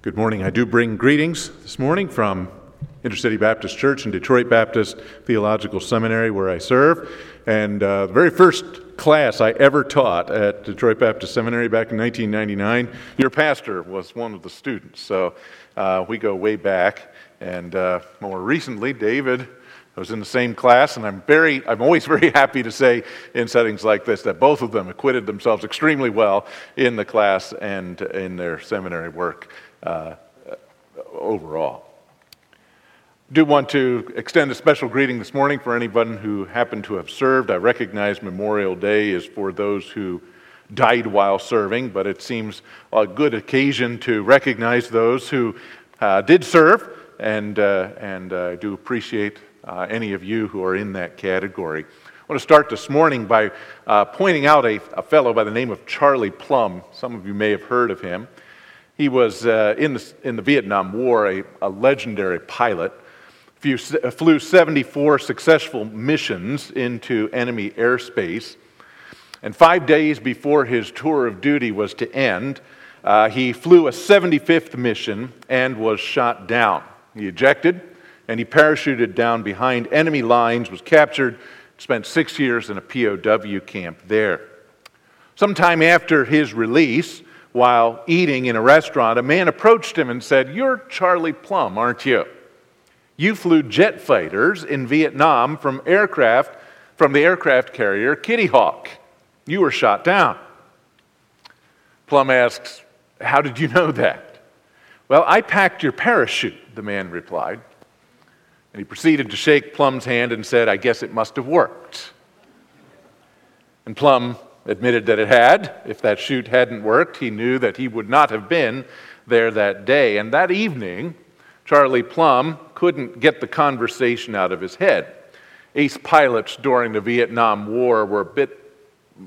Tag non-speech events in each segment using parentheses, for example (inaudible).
Good morning. I do bring greetings this morning from Intercity Baptist Church and Detroit Baptist Theological Seminary, where I serve. And uh, the very first class I ever taught at Detroit Baptist Seminary back in 1999, your pastor was one of the students. So uh, we go way back. And uh, more recently, David was in the same class, and I'm very, I'm always (laughs) very happy to say in settings like this that both of them acquitted themselves extremely well in the class and in their seminary work uh, overall. Do want to extend a special greeting this morning for anyone who happened to have served. I recognize Memorial Day is for those who died while serving, but it seems a good occasion to recognize those who uh, did serve, and, uh, and I do appreciate uh, any of you who are in that category. I want to start this morning by uh, pointing out a, a, fellow by the name of Charlie Plumb. Some of you may have heard of him. He was uh, in, the, in the Vietnam War a, a legendary pilot. flew 74 successful missions into enemy airspace. And five days before his tour of duty was to end, uh, he flew a 75th mission and was shot down. He ejected and he parachuted down behind enemy lines, was captured, spent six years in a POW camp there. Sometime after his release, while eating in a restaurant, a man approached him and said, You're Charlie Plumb, aren't you? You flew jet fighters in Vietnam from aircraft from the aircraft carrier Kitty Hawk. You were shot down. Plumb asks, How did you know that? Well, I packed your parachute, the man replied. And he proceeded to shake Plumb's hand and said, I guess it must have worked. And Plumb admitted that it had. If that chute hadn't worked, he knew that he would not have been there that day. And that evening, Charlie Plumb couldn't get the conversation out of his head. Ace pilots during the Vietnam War were a bit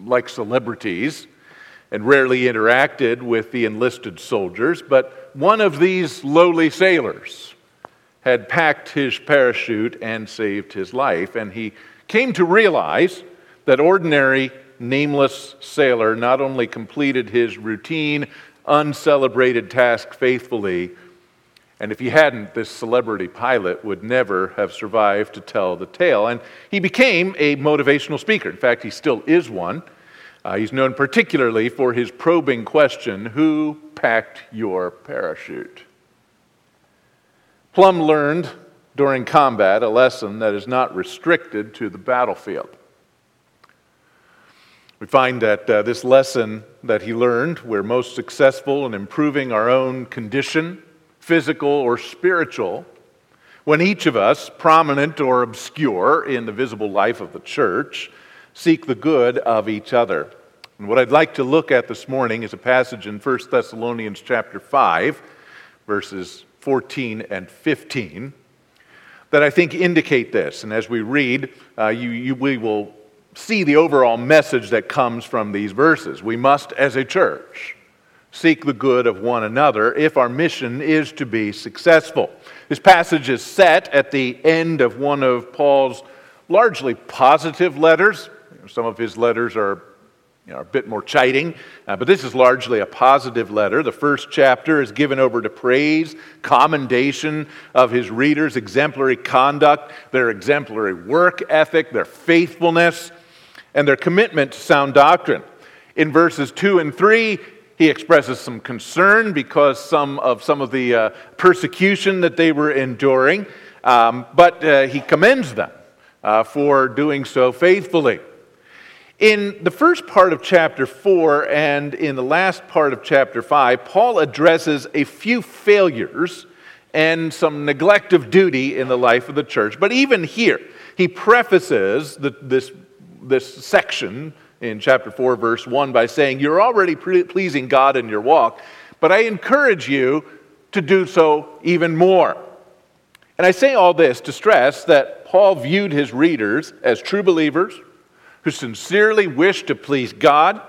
like celebrities and rarely interacted with the enlisted soldiers, but one of these lowly sailors had packed his parachute and saved his life. And he came to realize that ordinary, nameless sailor not only completed his routine, uncelebrated task faithfully, and if he hadn't, this celebrity pilot would never have survived to tell the tale. And he became a motivational speaker. In fact, he still is one. Uh, he's known particularly for his probing question Who packed your parachute? Plumb learned during combat a lesson that is not restricted to the battlefield. We find that uh, this lesson that he learned, we're most successful in improving our own condition, physical or spiritual, when each of us, prominent or obscure in the visible life of the church, seek the good of each other. And what I'd like to look at this morning is a passage in 1 Thessalonians chapter 5, verses 14 and 15 that I think indicate this. And as we read, uh, you, you, we will see the overall message that comes from these verses. We must, as a church, seek the good of one another if our mission is to be successful. This passage is set at the end of one of Paul's largely positive letters. Some of his letters are you know, a bit more chiding, uh, but this is largely a positive letter. The first chapter is given over to praise, commendation of his readers' exemplary conduct, their exemplary work ethic, their faithfulness, and their commitment to sound doctrine. In verses 2 and 3, he expresses some concern because some of some of the uh, persecution that they were enduring, um, but uh, he commends them uh, for doing so faithfully. In the first part of chapter 4 and in the last part of chapter 5, Paul addresses a few failures and some neglect of duty in the life of the church. But even here, he prefaces the, this, this section in chapter 4, verse 1, by saying, You're already pleasing God in your walk, but I encourage you to do so even more. And I say all this to stress that Paul viewed his readers as true believers who sincerely wished to please God.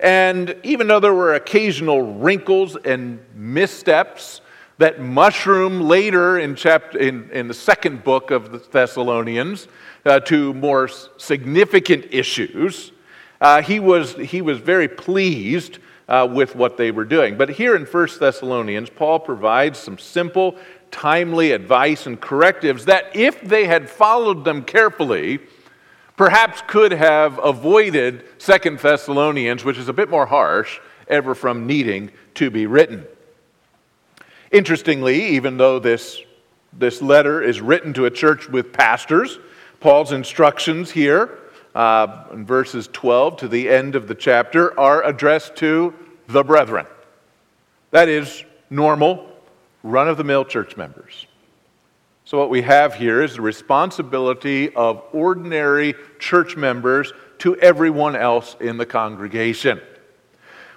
And even though there were occasional wrinkles and missteps that mushroom later in, chapter, in, in the second book of the Thessalonians uh, to more significant issues, Uh, he, was, he was very pleased uh, with what they were doing. But here in 1 Thessalonians, Paul provides some simple, timely advice and correctives that, if they had followed them carefully, perhaps could have avoided 2 Thessalonians, which is a bit more harsh, ever from needing to be written. Interestingly, even though this, this letter is written to a church with pastors, Paul's instructions here uh, in verses 12 to the end of the chapter are addressed to the brethren. That is, normal, run of the mill church members. So, what we have here is the responsibility of ordinary church members to everyone else in the congregation.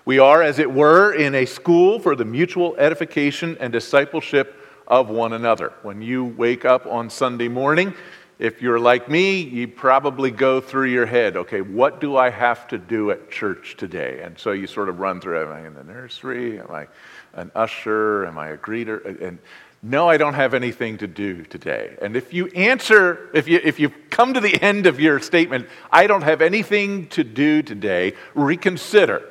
We are, as it were, in a school for the mutual edification and discipleship of one another. When you wake up on Sunday morning, if you're like me, you probably go through your head, okay, what do I have to do at church today? And so you sort of run through, am I in the nursery? Am I an usher? Am I a greeter? And no, I don't have anything to do today. And if you answer, if you, if you come to the end of your statement, I don't have anything to do today, reconsider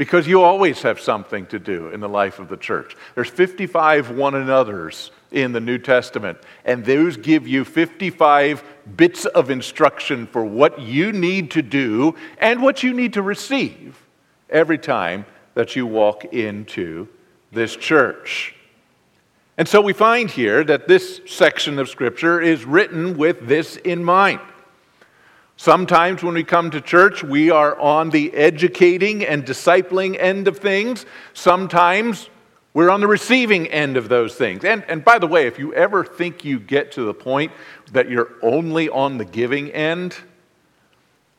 because you always have something to do in the life of the church. There's 55 one another's in the New Testament, and those give you 55 bits of instruction for what you need to do and what you need to receive every time that you walk into this church. And so we find here that this section of Scripture is written with this in mind. Sometimes when we come to church, we are on the educating and discipling end of things. Sometimes we're on the receiving end of those things. And, and by the way, if you ever think you get to the point that you're only on the giving end,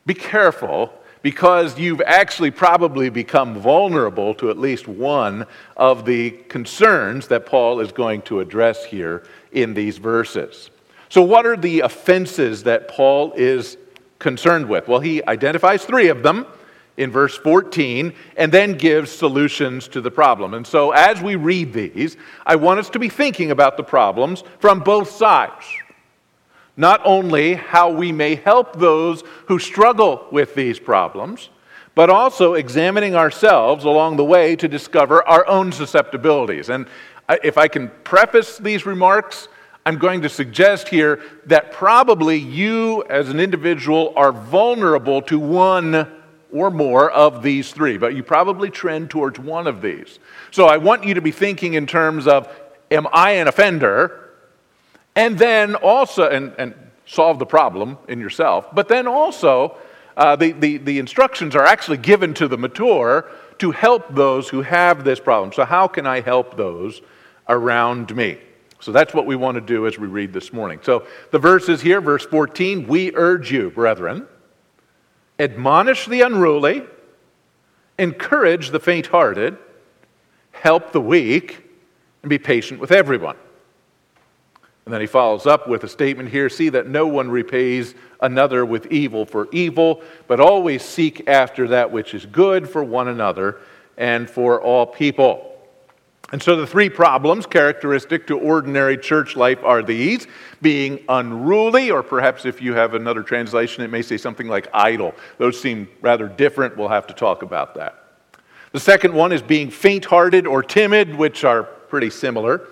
be careful because you've actually probably become vulnerable to at least one of the concerns that Paul is going to address here in these verses. So, what are the offenses that Paul is concerned with? Well, he identifies three of them in verse 14 and then gives solutions to the problem. And so, as we read these, I want us to be thinking about the problems from both sides. Not only how we may help those who struggle with these problems, but also examining ourselves along the way to discover our own susceptibilities. And if I can preface these remarks, I'm going to suggest here that probably you as an individual are vulnerable to one or more of these three, but you probably trend towards one of these. So I want you to be thinking in terms of am I an offender? And then also, and, and solve the problem in yourself, but then also, uh, the, the, the instructions are actually given to the mature to help those who have this problem. So, how can I help those around me? So that's what we want to do as we read this morning. So the verse is here, verse 14. We urge you, brethren, admonish the unruly, encourage the faint hearted, help the weak, and be patient with everyone. And then he follows up with a statement here see that no one repays another with evil for evil, but always seek after that which is good for one another and for all people. And so the three problems characteristic to ordinary church life are these being unruly, or perhaps if you have another translation, it may say something like idle. Those seem rather different. We'll have to talk about that. The second one is being faint hearted or timid, which are pretty similar.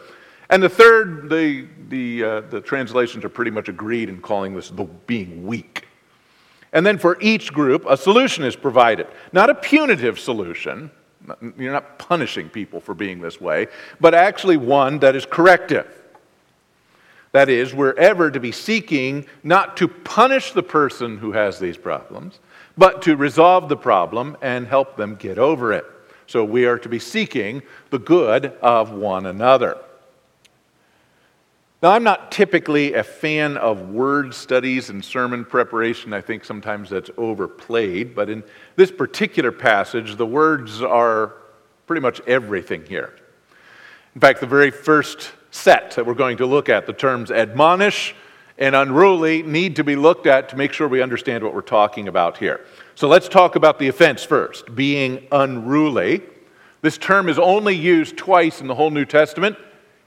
And the third, the, the, uh, the translations are pretty much agreed in calling this the being weak. And then for each group, a solution is provided. Not a punitive solution, you're not punishing people for being this way, but actually one that is corrective. That is, we're ever to be seeking not to punish the person who has these problems, but to resolve the problem and help them get over it. So we are to be seeking the good of one another. Now, I'm not typically a fan of word studies and sermon preparation. I think sometimes that's overplayed. But in this particular passage, the words are pretty much everything here. In fact, the very first set that we're going to look at, the terms admonish and unruly, need to be looked at to make sure we understand what we're talking about here. So let's talk about the offense first being unruly. This term is only used twice in the whole New Testament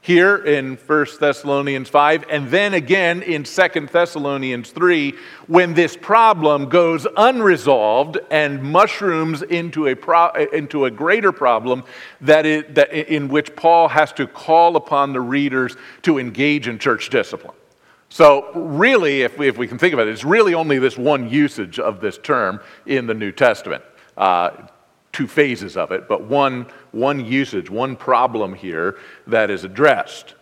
here in 1 Thessalonians 5 and then again in 2 Thessalonians 3 when this problem goes unresolved and mushrooms into a, pro- into a greater problem that, it, that in which Paul has to call upon the readers to engage in church discipline. So, really, if we, if we can think about it, it's really only this one usage of this term in the New Testament. Uh, two phases of it, but one, one usage, one problem here that is addressed.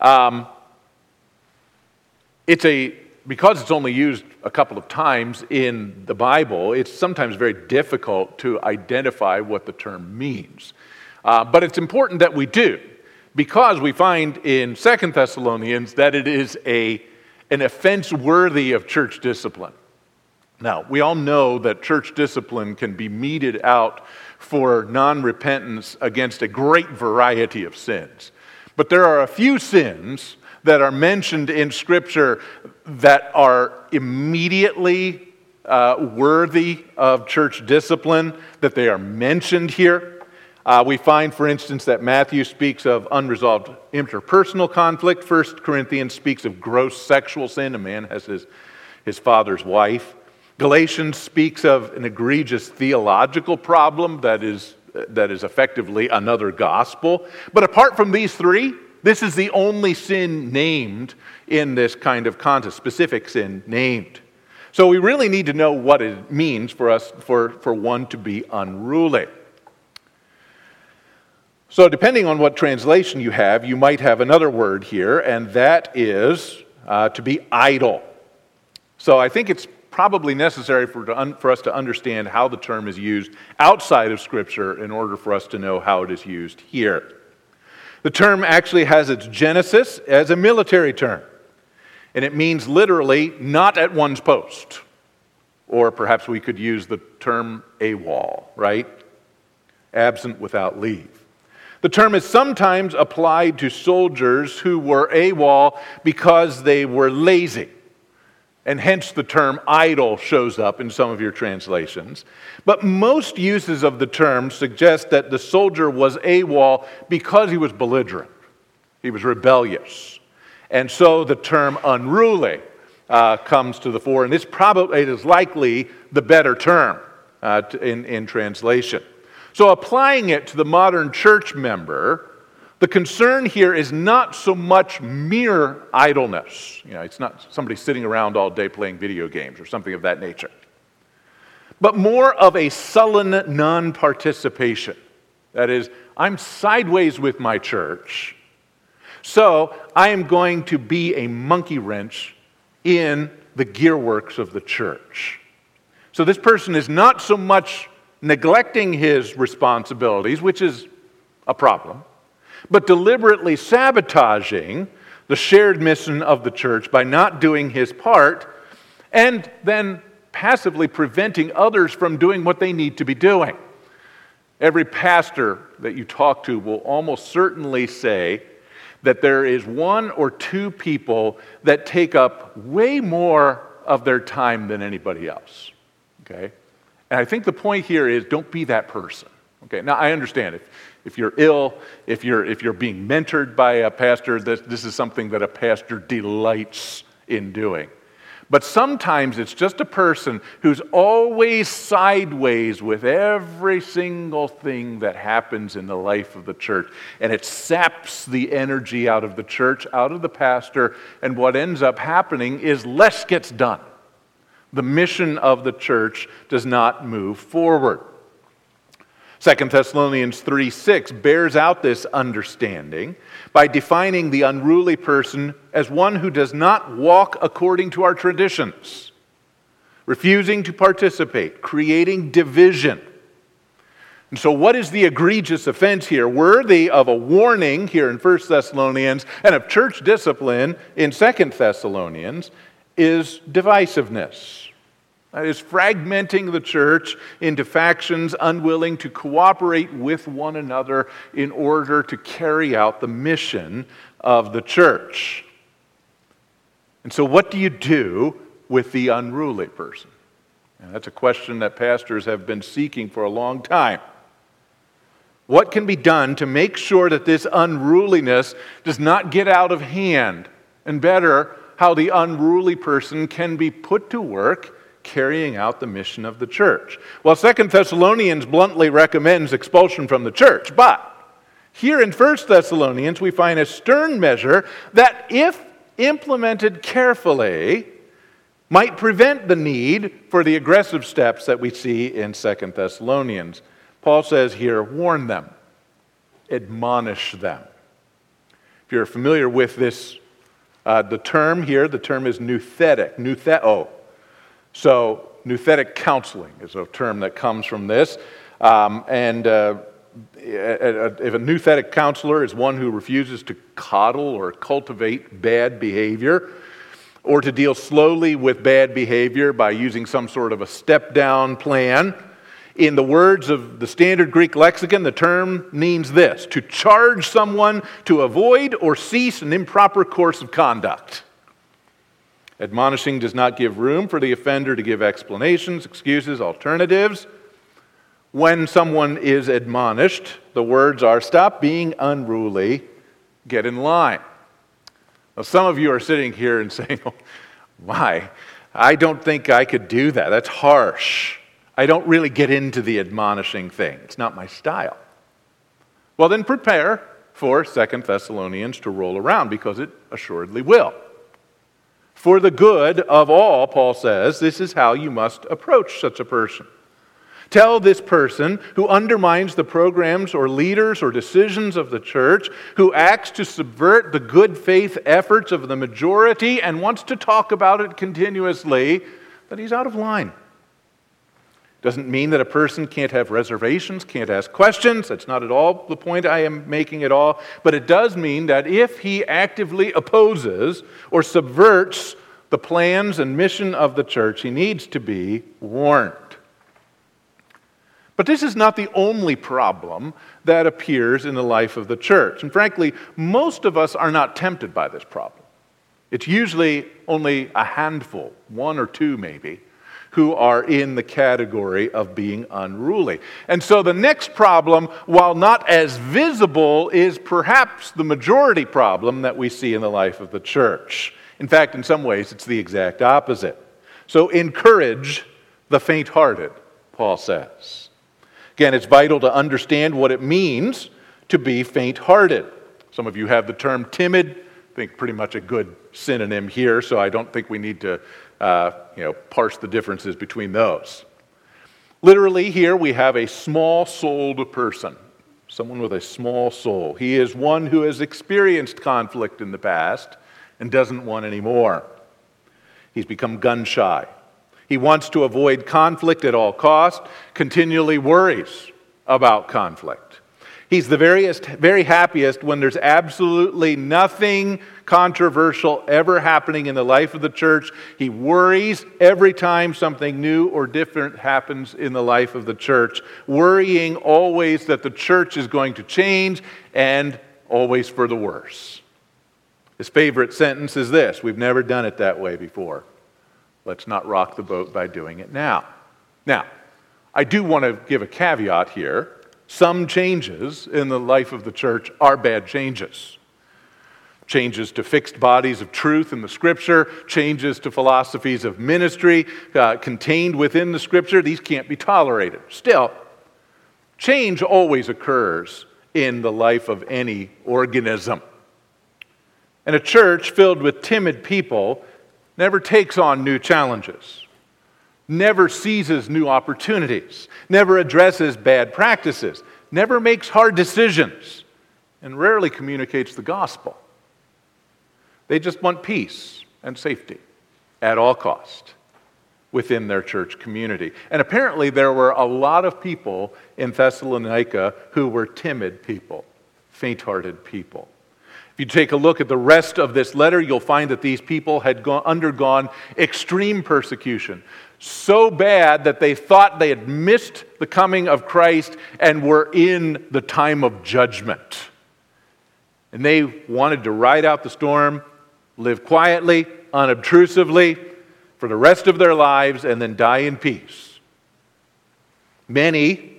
Um, it's a, because it's only used a couple of times in the Bible, it's sometimes very difficult to identify what the term means. Uh, but it's important that we do, because we find in Second Thessalonians that it is a, an offense worthy of church discipline. Now, we all know that church discipline can be meted out for non repentance against a great variety of sins. But there are a few sins that are mentioned in Scripture that are immediately uh, worthy of church discipline, that they are mentioned here. Uh, we find, for instance, that Matthew speaks of unresolved interpersonal conflict. First Corinthians speaks of gross sexual sin. A man has his, his father's wife. Galatians speaks of an egregious theological problem that is, that is effectively another gospel. But apart from these three, this is the only sin named in this kind of context, specific sin named. So we really need to know what it means for us, for, for one to be unruly. So, depending on what translation you have, you might have another word here, and that is uh, to be idle. So, I think it's probably necessary for, un, for us to understand how the term is used outside of Scripture in order for us to know how it is used here. The term actually has its genesis as a military term, and it means literally not at one's post. Or perhaps we could use the term AWOL, right? Absent without leave. The term is sometimes applied to soldiers who were AWOL because they were lazy and hence the term idle shows up in some of your translations. But most uses of the term suggest that the soldier was AWOL because he was belligerent, he was rebellious. And so the term unruly uh, comes to the fore, and this probably it is likely the better term uh, in, in translation. So applying it to the modern church member, the concern here is not so much mere idleness. You know, it's not somebody sitting around all day playing video games or something of that nature, but more of a sullen non participation. That is, I'm sideways with my church, so I am going to be a monkey wrench in the gearworks of the church. So this person is not so much neglecting his responsibilities, which is a problem but deliberately sabotaging the shared mission of the church by not doing his part and then passively preventing others from doing what they need to be doing. Every pastor that you talk to will almost certainly say that there is one or two people that take up way more of their time than anybody else. Okay? And I think the point here is don't be that person. Okay, now I understand if, if you're ill, if you're, if you're being mentored by a pastor, this, this is something that a pastor delights in doing. But sometimes it's just a person who's always sideways with every single thing that happens in the life of the church. And it saps the energy out of the church, out of the pastor, and what ends up happening is less gets done. The mission of the church does not move forward. 2 Thessalonians 3 6 bears out this understanding by defining the unruly person as one who does not walk according to our traditions, refusing to participate, creating division. And so, what is the egregious offense here? Worthy of a warning here in 1 Thessalonians and of church discipline in 2 Thessalonians is divisiveness. That is, fragmenting the church into factions unwilling to cooperate with one another in order to carry out the mission of the church. And so, what do you do with the unruly person? And that's a question that pastors have been seeking for a long time. What can be done to make sure that this unruliness does not get out of hand? And better, how the unruly person can be put to work carrying out the mission of the church. Well, Second Thessalonians bluntly recommends expulsion from the church, but here in First Thessalonians we find a stern measure that, if implemented carefully, might prevent the need for the aggressive steps that we see in Second Thessalonians. Paul says here, warn them, admonish them. If you're familiar with this, uh, the term here, the term is nouthetic, noutheo. So, nouthetic counseling is a term that comes from this. Um, and uh, if a nouthetic counselor is one who refuses to coddle or cultivate bad behavior, or to deal slowly with bad behavior by using some sort of a step down plan, in the words of the standard Greek lexicon, the term means this to charge someone to avoid or cease an improper course of conduct. Admonishing does not give room for the offender to give explanations, excuses, alternatives. When someone is admonished, the words are stop being unruly, get in line. Now, some of you are sitting here and (laughs) saying, oh, why? I don't think I could do that. That's harsh. I don't really get into the admonishing thing. It's not my style. Well, then prepare for Second Thessalonians to roll around because it assuredly will. For the good of all, Paul says, this is how you must approach such a person. Tell this person who undermines the programs or leaders or decisions of the church, who acts to subvert the good faith efforts of the majority and wants to talk about it continuously, that he's out of line. Doesn't mean that a person can't have reservations, can't ask questions. That's not at all the point I am making at all. But it does mean that if he actively opposes or subverts the plans and mission of the church, he needs to be warned. But this is not the only problem that appears in the life of the church. And frankly, most of us are not tempted by this problem. It's usually only a handful, one or two maybe, who are in the category of being unruly. And so the next problem, while not as visible, is perhaps the majority problem that we see in the life of the church. In fact, in some ways, it's the exact opposite. So encourage the faint hearted, Paul says. Again, it's vital to understand what it means to be faint hearted. Some of you have the term timid. I think pretty much a good synonym here, so I don't think we need to uh, you know, parse the differences between those. Literally, here we have a small souled person, someone with a small soul. He is one who has experienced conflict in the past and doesn't want any more. He's become gun shy. He wants to avoid conflict at all cost, continually worries about conflict. He's the veriest, very happiest when there's absolutely nothing controversial ever happening in the life of the church. He worries every time something new or different happens in the life of the church, worrying always that the church is going to change and always for the worse. His favorite sentence is this We've never done it that way before. Let's not rock the boat by doing it now. Now, I do want to give a caveat here some changes in the life of the church are bad changes. Changes to fixed bodies of truth in the scripture, changes to philosophies of ministry uh, contained within the scripture, these can't be tolerated. Still, change always occurs in the life of any organism. And a church filled with timid people never takes on new challenges never seizes new opportunities, never addresses bad practices, never makes hard decisions, and rarely communicates the gospel. They just want peace and safety at all cost within their church community. And apparently there were a lot of people in Thessalonica who were timid people, faint-hearted people. If you take a look at the rest of this letter, you'll find that these people had gone, undergone extreme persecution so bad that they thought they had missed the coming of Christ and were in the time of judgment. And they wanted to ride out the storm, live quietly, unobtrusively for the rest of their lives, and then die in peace. Many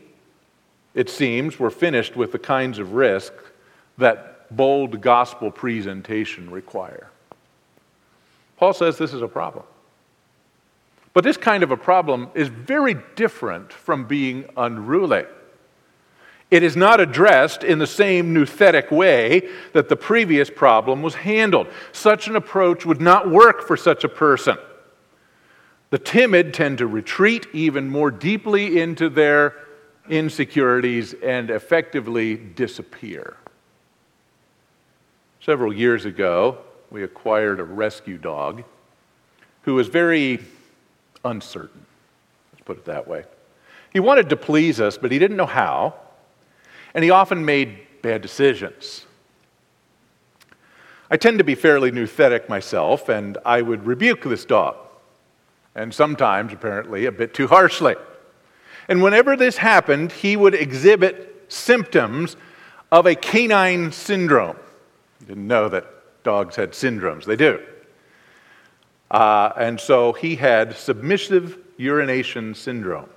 it seems, were finished with the kinds of risk that bold gospel presentation require. Paul says this is a problem. But this kind of a problem is very different from being unruly. It is not addressed in the same nouthetic way that the previous problem was handled. Such an approach would not work for such a person. The timid tend to retreat even more deeply into their insecurities and effectively disappear. Several years ago, we acquired a rescue dog who was very uncertain. Let's put it that way. He wanted to please us, but he didn't know how, and he often made bad decisions. I tend to be fairly nouthetic myself, and I would rebuke this dog, and sometimes, apparently, a bit too harshly. And whenever this happened, he would exhibit symptoms of a canine syndrome. You didn't know that dogs had syndromes, they do. Uh, and so he had submissive urination syndrome.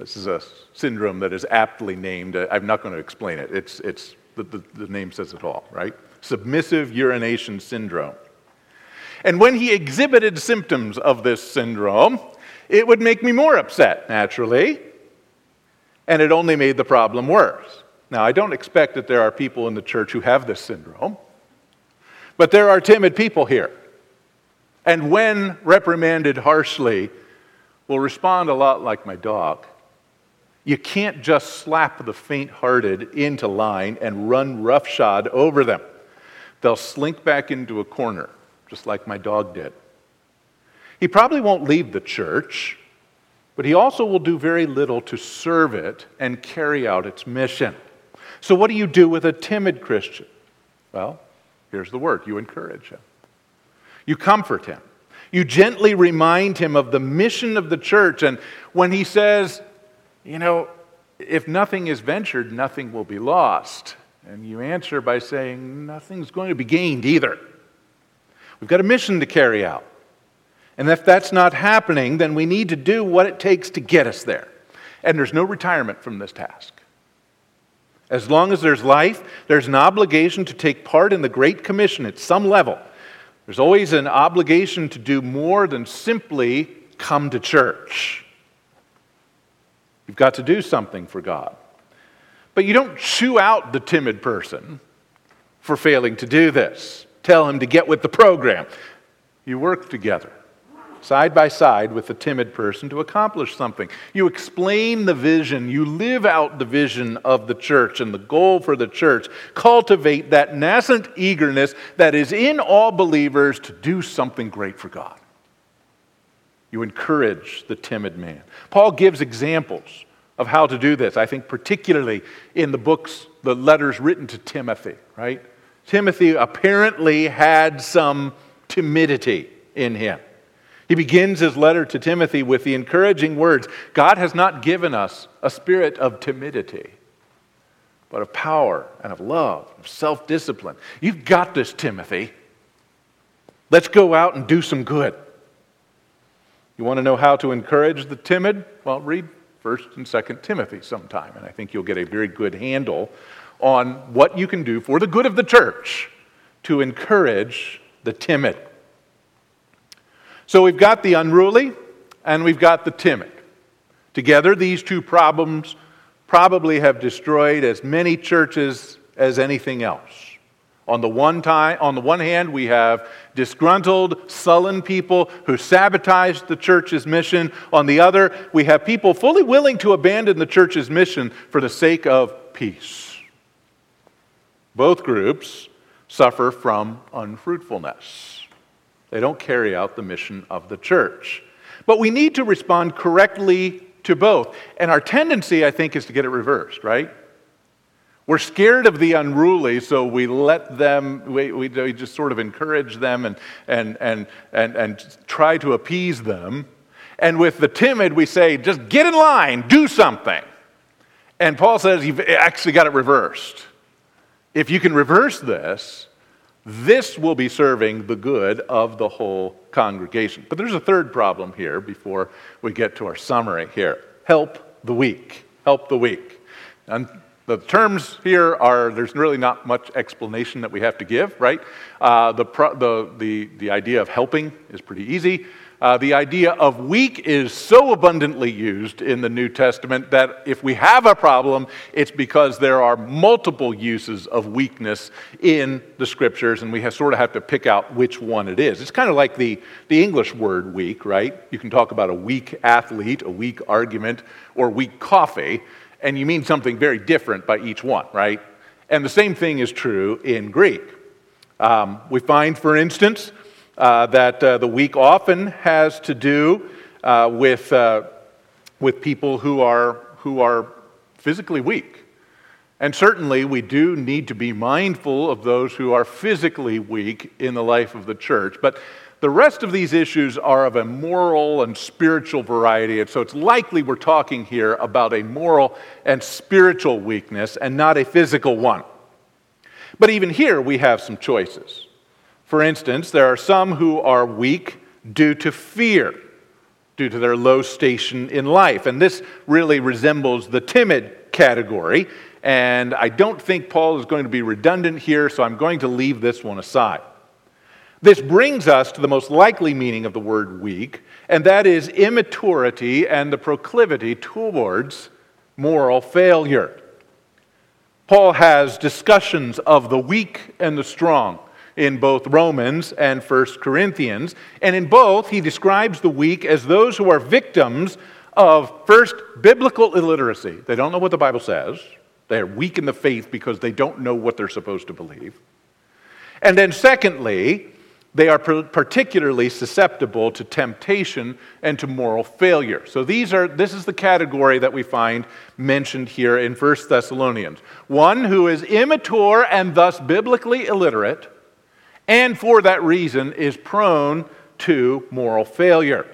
This is a syndrome that is aptly named. Uh, I'm not going to explain it. It's, it's, the, the, the name says it all, right? Submissive urination syndrome. And when he exhibited symptoms of this syndrome, it would make me more upset, naturally, and it only made the problem worse. Now, I don't expect that there are people in the church who have this syndrome, but there are timid people here and when reprimanded harshly, will respond a lot like my dog. You can't just slap the faint hearted into line and run roughshod over them. They'll slink back into a corner, just like my dog did. He probably won't leave the church, but he also will do very little to serve it and carry out its mission. So, what do you do with a timid Christian? Well, here's the word you encourage him. You comfort him. You gently remind him of the mission of the church. And when he says, you know, if nothing is ventured, nothing will be lost. And you answer by saying, nothing's going to be gained either. We've got a mission to carry out. And if that's not happening, then we need to do what it takes to get us there. And there's no retirement from this task. As long as there's life, there's an obligation to take part in the Great Commission at some level. There's always an obligation to do more than simply come to church. You've got to do something for God. But you don't chew out the timid person for failing to do this. Tell him to get with the program. You work together side by side with the timid person to accomplish something. You explain the vision, you live out the vision of the church and the goal for the church. Cultivate that nascent eagerness that is in all believers to do something great for God. You encourage the timid man. Paul gives examples of how to do this, I think, particularly in the books, the letters written to Timothy, right? Timothy apparently had some timidity in him. He begins his letter to Timothy with the encouraging words God has not given us a spirit of timidity, but of power and of love, of self discipline. You've got this, Timothy. Let's go out and do some good. You want to know how to encourage the timid? Well, read 1st and 2nd Timothy sometime, and I think you'll get a very good handle on what you can do for the good of the church to encourage the timid. So we've got the unruly and we've got the timid. Together, these two problems probably have destroyed as many churches as anything else. On the one, time, on the one hand, we have disgruntled, sullen people who sabotage the church's mission. On the other, we have people fully willing to abandon the church's mission for the sake of peace. Both groups suffer from unfruitfulness. They don't carry out the mission of the church. But we need to respond correctly to both. And our tendency, I think, is to get it reversed, right? We're scared of the unruly, so we let them, we, we, we just sort of encourage them and, and, and, and, and try to appease them. And with the timid, we say, just get in line, do something. And Paul says you've actually got it reversed. If you can reverse this, this will be serving the good of the whole congregation. But there's a third problem here before we get to our summary here help the weak. Help the weak. And the terms here are, there's really not much explanation that we have to give, right? Uh, the, the, the, the idea of helping is pretty easy. Uh, the idea of weak is so abundantly used in the New Testament that if we have a problem, it's because there are multiple uses of weakness in the scriptures, and we have, sort of have to pick out which one it is. It's kind of like the, the English word weak, right? You can talk about a weak athlete, a weak argument, or weak coffee, and you mean something very different by each one, right? And the same thing is true in Greek. Um, we find, for instance, uh, that uh, the weak often has to do uh, with, uh, with people who are, who are physically weak. And certainly, we do need to be mindful of those who are physically weak in the life of the church. But the rest of these issues are of a moral and spiritual variety, and so it's likely we're talking here about a moral and spiritual weakness and not a physical one. But even here, we have some choices. For instance, there are some who are weak due to fear, due to their low station in life. And this really resembles the timid category. And I don't think Paul is going to be redundant here, so I'm going to leave this one aside. This brings us to the most likely meaning of the word weak, and that is immaturity and the proclivity towards moral failure. Paul has discussions of the weak and the strong in both Romans and 1 Corinthians. And in both, he describes the weak as those who are victims of first, biblical illiteracy. They don't know what the Bible says, they're weak in the faith because they don't know what they're supposed to believe. And then, secondly, they are particularly susceptible to temptation and to moral failure. So these are this is the category that we find mentioned here in 1 Thessalonians. One who is immature and thus biblically illiterate and for that reason is prone to moral failure.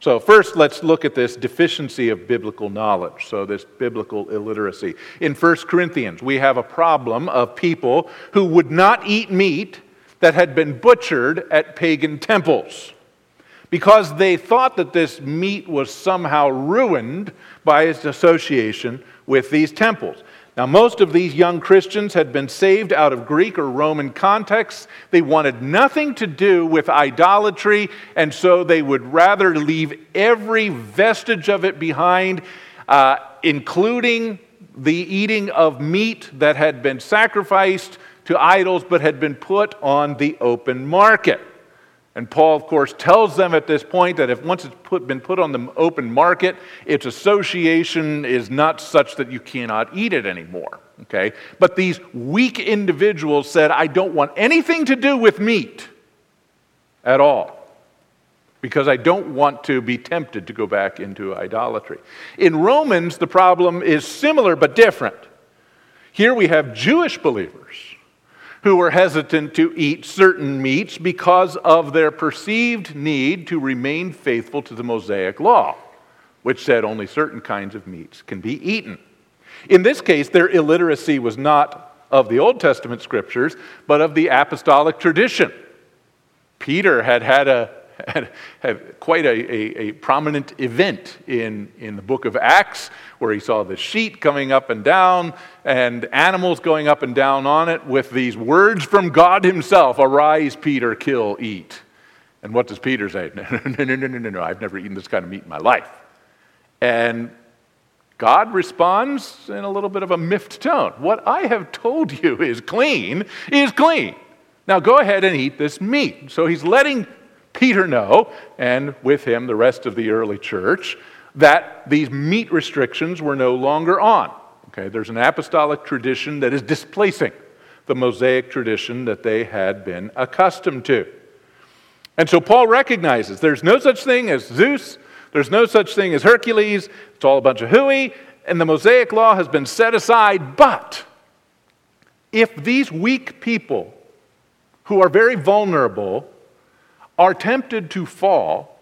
So, first, let's look at this deficiency of biblical knowledge. So, this biblical illiteracy. In 1 Corinthians, we have a problem of people who would not eat meat that had been butchered at pagan temples because they thought that this meat was somehow ruined by its association with these temples. Now, most of these young Christians had been saved out of Greek or Roman contexts. They wanted nothing to do with idolatry, and so they would rather leave every vestige of it behind, uh, including the eating of meat that had been sacrificed to idols but had been put on the open market. And Paul, of course, tells them at this point that if once it's put, been put on the open market, its association is not such that you cannot eat it anymore. Okay? But these weak individuals said, I don't want anything to do with meat at all because I don't want to be tempted to go back into idolatry. In Romans, the problem is similar but different. Here we have Jewish believers who were hesitant to eat certain meats because of their perceived need to remain faithful to the Mosaic law, which said only certain kinds of meats can be eaten. In this case, their illiteracy was not of the Old Testament scriptures, but of the apostolic tradition. Peter had had a had, had quite a, a, a, prominent event in, in the book of Acts where he saw the sheet coming up and down and animals going up and down on it with these words from God Himself Arise, Peter, kill, eat. And what does Peter say? (laughs) No, no, no, no, no, no, no. I've never eaten this kind of meat in my life. And God responds in a little bit of a miffed tone. What I have told you is clean, is clean. Now go ahead and eat this meat. So he's letting Peter know, and with him the rest of the early church, that these meat restrictions were no longer on. Okay, there's an apostolic tradition that is displacing the Mosaic tradition that they had been accustomed to. And so Paul recognizes there's no such thing as Zeus, there's no such thing as Hercules, it's all a bunch of hooey, and the Mosaic law has been set aside. But if these weak people who are very vulnerable are tempted to fall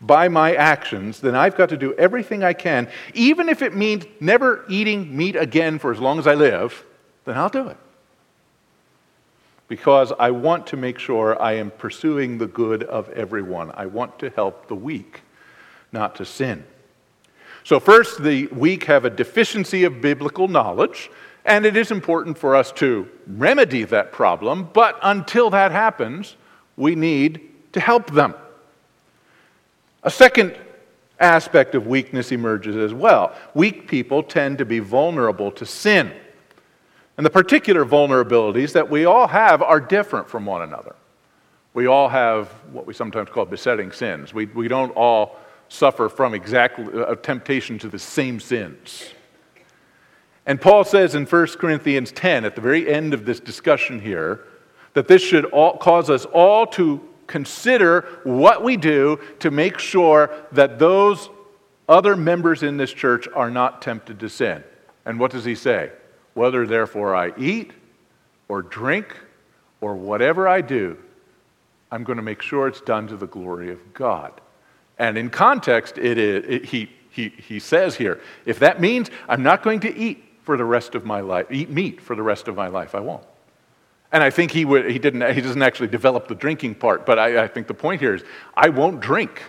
by my actions, then I've got to do everything I can, even if it means never eating meat again for as long as I live, then I'll do it. Because I want to make sure I am pursuing the good of everyone. I want to help the weak, not to sin. So, first, the weak have a deficiency of biblical knowledge, and it is important for us to remedy that problem, but until that happens, we need to help them. A second aspect of weakness emerges as well. Weak people tend to be vulnerable to sin. And the particular vulnerabilities that we all have are different from one another. We all have what we sometimes call besetting sins. We, we don't all suffer from exactly a uh, temptation to the same sins. And Paul says in 1 Corinthians 10, at the very end of this discussion here, that this should all, cause us all to consider what we do to make sure that those other members in this church are not tempted to sin. And what does he say? Whether therefore I eat or drink or whatever I do, I'm going to make sure it's done to the glory of God. And in context, it is, it, he, he, he says here, if that means I'm not going to eat for the rest of my life, eat meat for the rest of my life, I won't. And I think he, would, he, didn't, he doesn't actually develop the drinking part, but I, I think the point here is I won't drink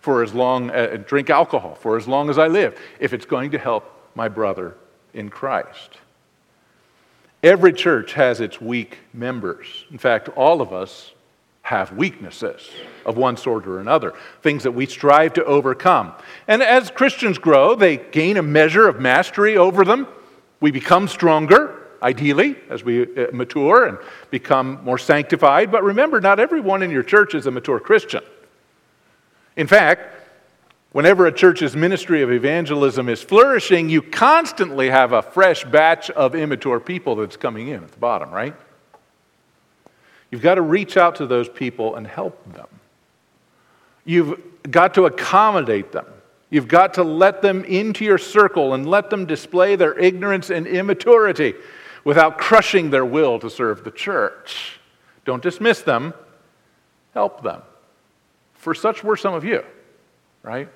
for as long, uh, drink alcohol for as long as I live if it's going to help my brother in Christ. Every church has its weak members. In fact, all of us have weaknesses of one sort or another, things that we strive to overcome. And as Christians grow, they gain a measure of mastery over them. We become stronger ideally, as we uh, mature and become more sanctified. But remember, not everyone in your church is a mature Christian. In fact, whenever a church's ministry of evangelism is flourishing, you constantly have a fresh batch of immature people that's coming in at the bottom, right? You've got to reach out to those people and help them. You've got to accommodate them. You've got to let them into your circle and let them display their ignorance and immaturity without crushing their will to serve the church. Don't dismiss them, help them. For such were some of you, right?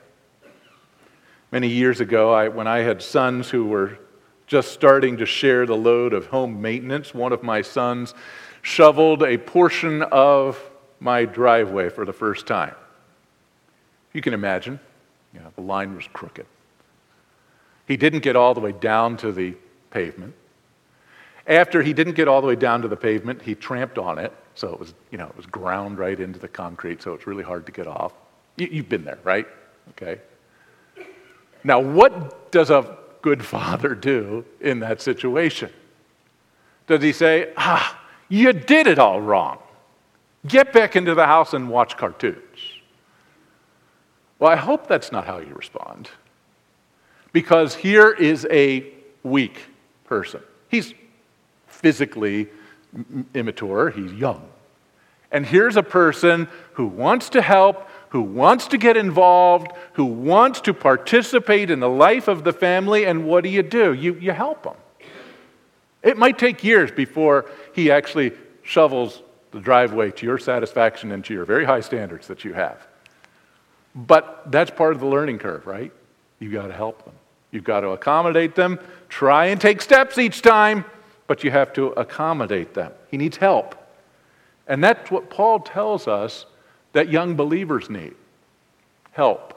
Many years ago, I, when I had sons who were just starting to share the load of home maintenance, one of my sons shoveled a portion of my driveway for the first time. You can imagine, you know, the line was crooked. He didn't get all the way down to the pavement. After he didn't get all the way down to the pavement, he tramped on it. So it was, you know, it was ground right into the concrete, so it's really hard to get off. You, you've been there, right? Okay. Now, what does a good father do in that situation? Does he say, ah, you did it all wrong? Get back into the house and watch cartoons. Well, I hope that's not how you respond. Because here is a weak person. He's physically immature, he's young. And here's a person who wants to help, who wants to get involved, who wants to participate in the life of the family, and what do you do? You, you help him. It might take years before he actually shovels the driveway to your satisfaction and to your very high standards that you have. But that's part of the learning curve, right? You've got to help them. You've got to accommodate them. Try and take steps each time but you have to accommodate them. He needs help. And that's what Paul tells us that young believers need help.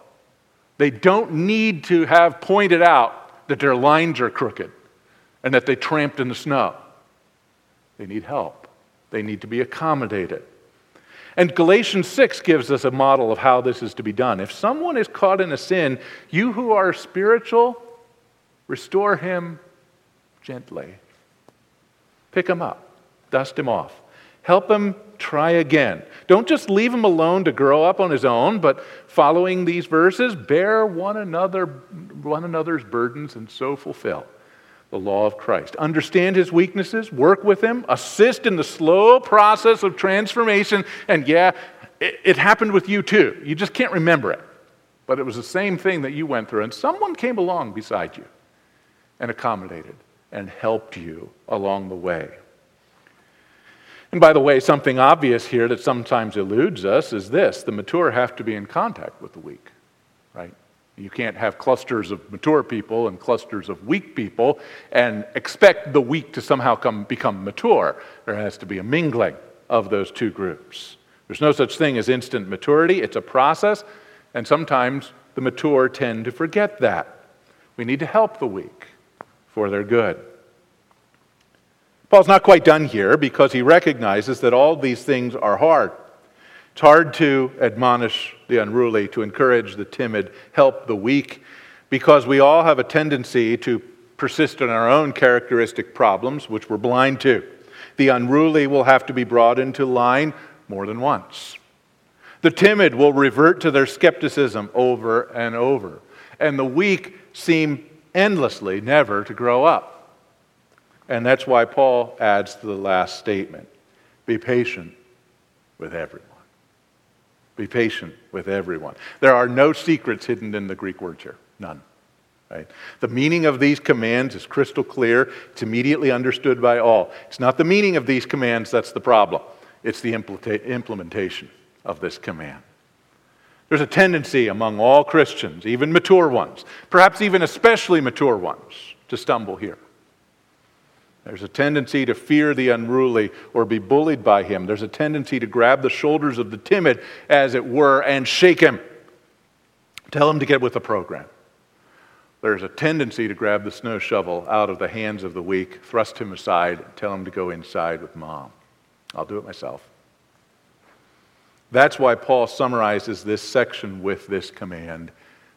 They don't need to have pointed out that their lines are crooked and that they tramped in the snow. They need help, they need to be accommodated. And Galatians 6 gives us a model of how this is to be done. If someone is caught in a sin, you who are spiritual, restore him gently. Pick him up, dust him off. Help him try again. Don't just leave him alone to grow up on his own, but following these verses, bear one another one another's burdens and so fulfill the law of Christ. Understand his weaknesses, work with him, assist in the slow process of transformation. And yeah, it, it happened with you too. You just can't remember it. But it was the same thing that you went through, and someone came along beside you and accommodated and helped you along the way. And by the way, something obvious here that sometimes eludes us is this the mature have to be in contact with the weak, right? You can't have clusters of mature people and clusters of weak people and expect the weak to somehow come, become mature. There has to be a mingling of those two groups. There's no such thing as instant maturity, it's a process, and sometimes the mature tend to forget that. We need to help the weak for their good. Paul's not quite done here because he recognizes that all these things are hard. It's hard to admonish the unruly, to encourage the timid, help the weak, because we all have a tendency to persist in our own characteristic problems, which we're blind to. The unruly will have to be brought into line more than once. The timid will revert to their skepticism over and over. And the weak seem endlessly never to grow up. And that's why Paul adds to the last statement be patient with everyone. Be patient with everyone. There are no secrets hidden in the Greek words here. None. Right? The meaning of these commands is crystal clear. It's immediately understood by all. It's not the meaning of these commands that's the problem, it's the implementation of this command. There's a tendency among all Christians, even mature ones, perhaps even especially mature ones, to stumble here. There's a tendency to fear the unruly or be bullied by him. There's a tendency to grab the shoulders of the timid, as it were, and shake him. Tell him to get with the program. There's a tendency to grab the snow shovel out of the hands of the weak, thrust him aside, tell him to go inside with mom. I'll do it myself. That's why Paul summarizes this section with this command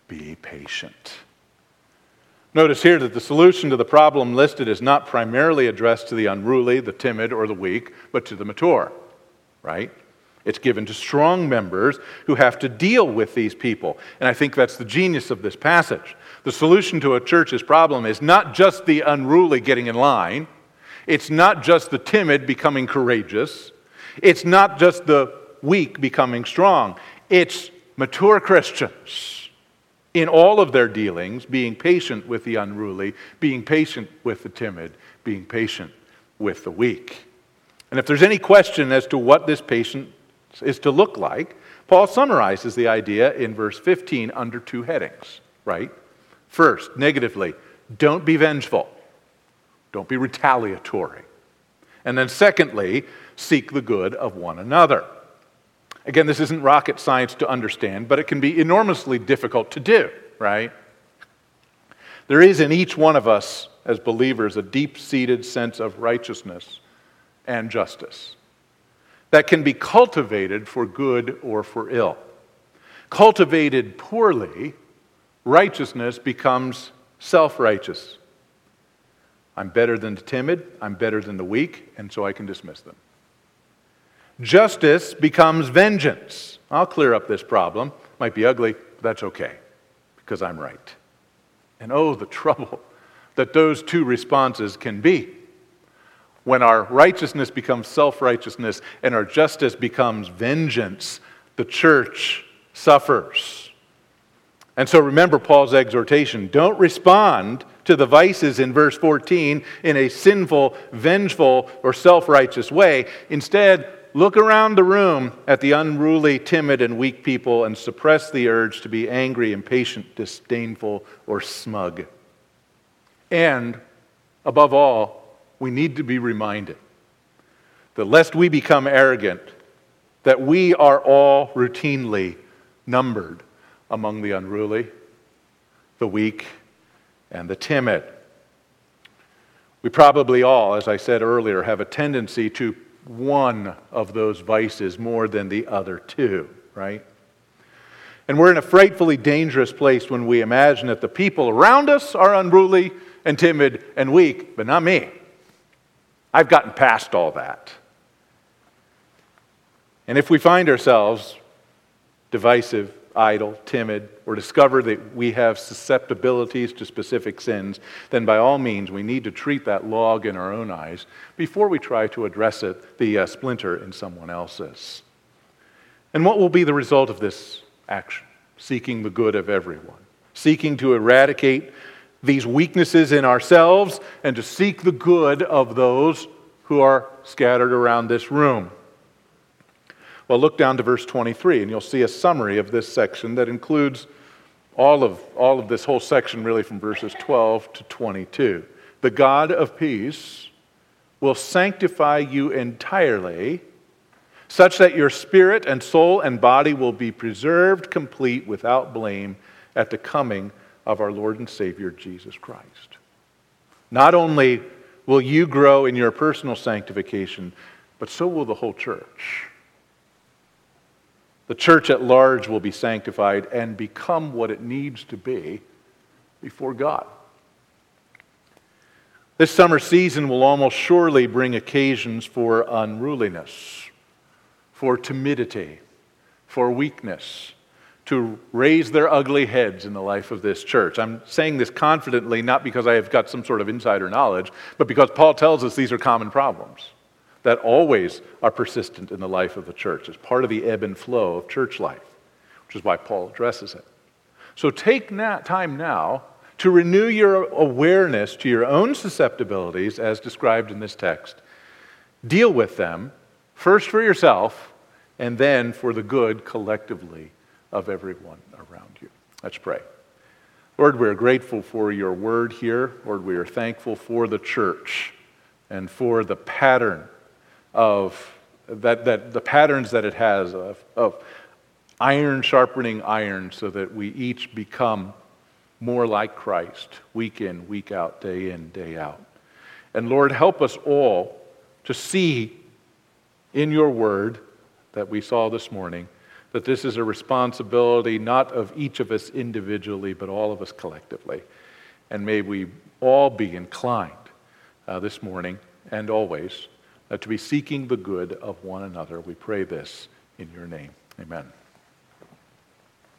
be patient. Notice here that the solution to the problem listed is not primarily addressed to the unruly, the timid, or the weak, but to the mature, right? It's given to strong members who have to deal with these people. And I think that's the genius of this passage. The solution to a church's problem is not just the unruly getting in line, it's not just the timid becoming courageous, it's not just the weak becoming strong, it's mature Christians in all of their dealings, being patient with the unruly, being patient with the timid, being patient with the weak. And if there's any question as to what this patience is to look like, Paul summarizes the idea in verse 15 under two headings, right? First, negatively, don't be vengeful, don't be retaliatory. And then, secondly, seek the good of one another. Again, this isn't rocket science to understand, but it can be enormously difficult to do, right? There is in each one of us as believers a deep seated sense of righteousness and justice that can be cultivated for good or for ill. Cultivated poorly, righteousness becomes self righteous. I'm better than the timid, I'm better than the weak, and so I can dismiss them. Justice becomes vengeance. I'll clear up this problem. Might be ugly, but that's okay because I'm right. And oh, the (laughs) trouble that those two responses can be. When our righteousness becomes self righteousness and our justice becomes vengeance, the church suffers. And so remember Paul's exhortation don't respond to the vices in verse 14 in a sinful, vengeful, or self righteous way. Instead, Look around the room at the unruly, timid, and weak people and suppress the urge to be angry, impatient, disdainful, or smug. And above all, we need to be reminded that lest we become arrogant, that we are all routinely numbered among the unruly, the weak, and the timid. We probably all, as I said earlier, have a tendency to one of those vices more than the other two, right? And we're in a frightfully dangerous place when we imagine that the people around us are unruly and timid and weak, but not me. I've gotten past all that. And if we find ourselves divisive, idle, timid, or discover that we have susceptibilities to specific sins, then by all means we need to treat that log in our own eyes before we try to address it, the uh, splinter in someone else's. And what will be the result of this action? Seeking the good of everyone, seeking to eradicate these weaknesses in ourselves and to seek the good of those who are scattered around this room. Well, look down to verse 23, and you'll see a summary of this section that includes all of, all of this whole section, really, from verses 12 to 22. The God of peace will sanctify you entirely, such that your spirit and soul and body will be preserved complete without blame at the coming of our Lord and Savior Jesus Christ. Not only will you grow in your personal sanctification, but so will the whole church. The church at large will be sanctified and become what it needs to be before God. This summer season will almost surely bring occasions for unruliness, for timidity, for weakness, to raise their ugly heads in the life of this church. I'm saying this confidently, not because I have got some sort of insider knowledge, but because Paul tells us these are common problems that always are persistent in the life of the church as part of the ebb and flow of church life, which is why Paul addresses it. So take time now to renew your awareness to your own susceptibilities as described in this text. Deal with them, first for yourself, and then for the good collectively of everyone around you. Let's pray. Lord, we're grateful for your word here. Lord, we are thankful for the church and for the pattern of that, that the patterns that it has of, of iron sharpening iron so that we each become more like Christ week in, week out, day in, day out. And Lord, help us all to see in your word that we saw this morning that this is a responsibility not of each of us individually, but all of us collectively. And may we all be inclined uh, this morning and always uh, to be seeking the good of one another. We pray this in your name. Amen.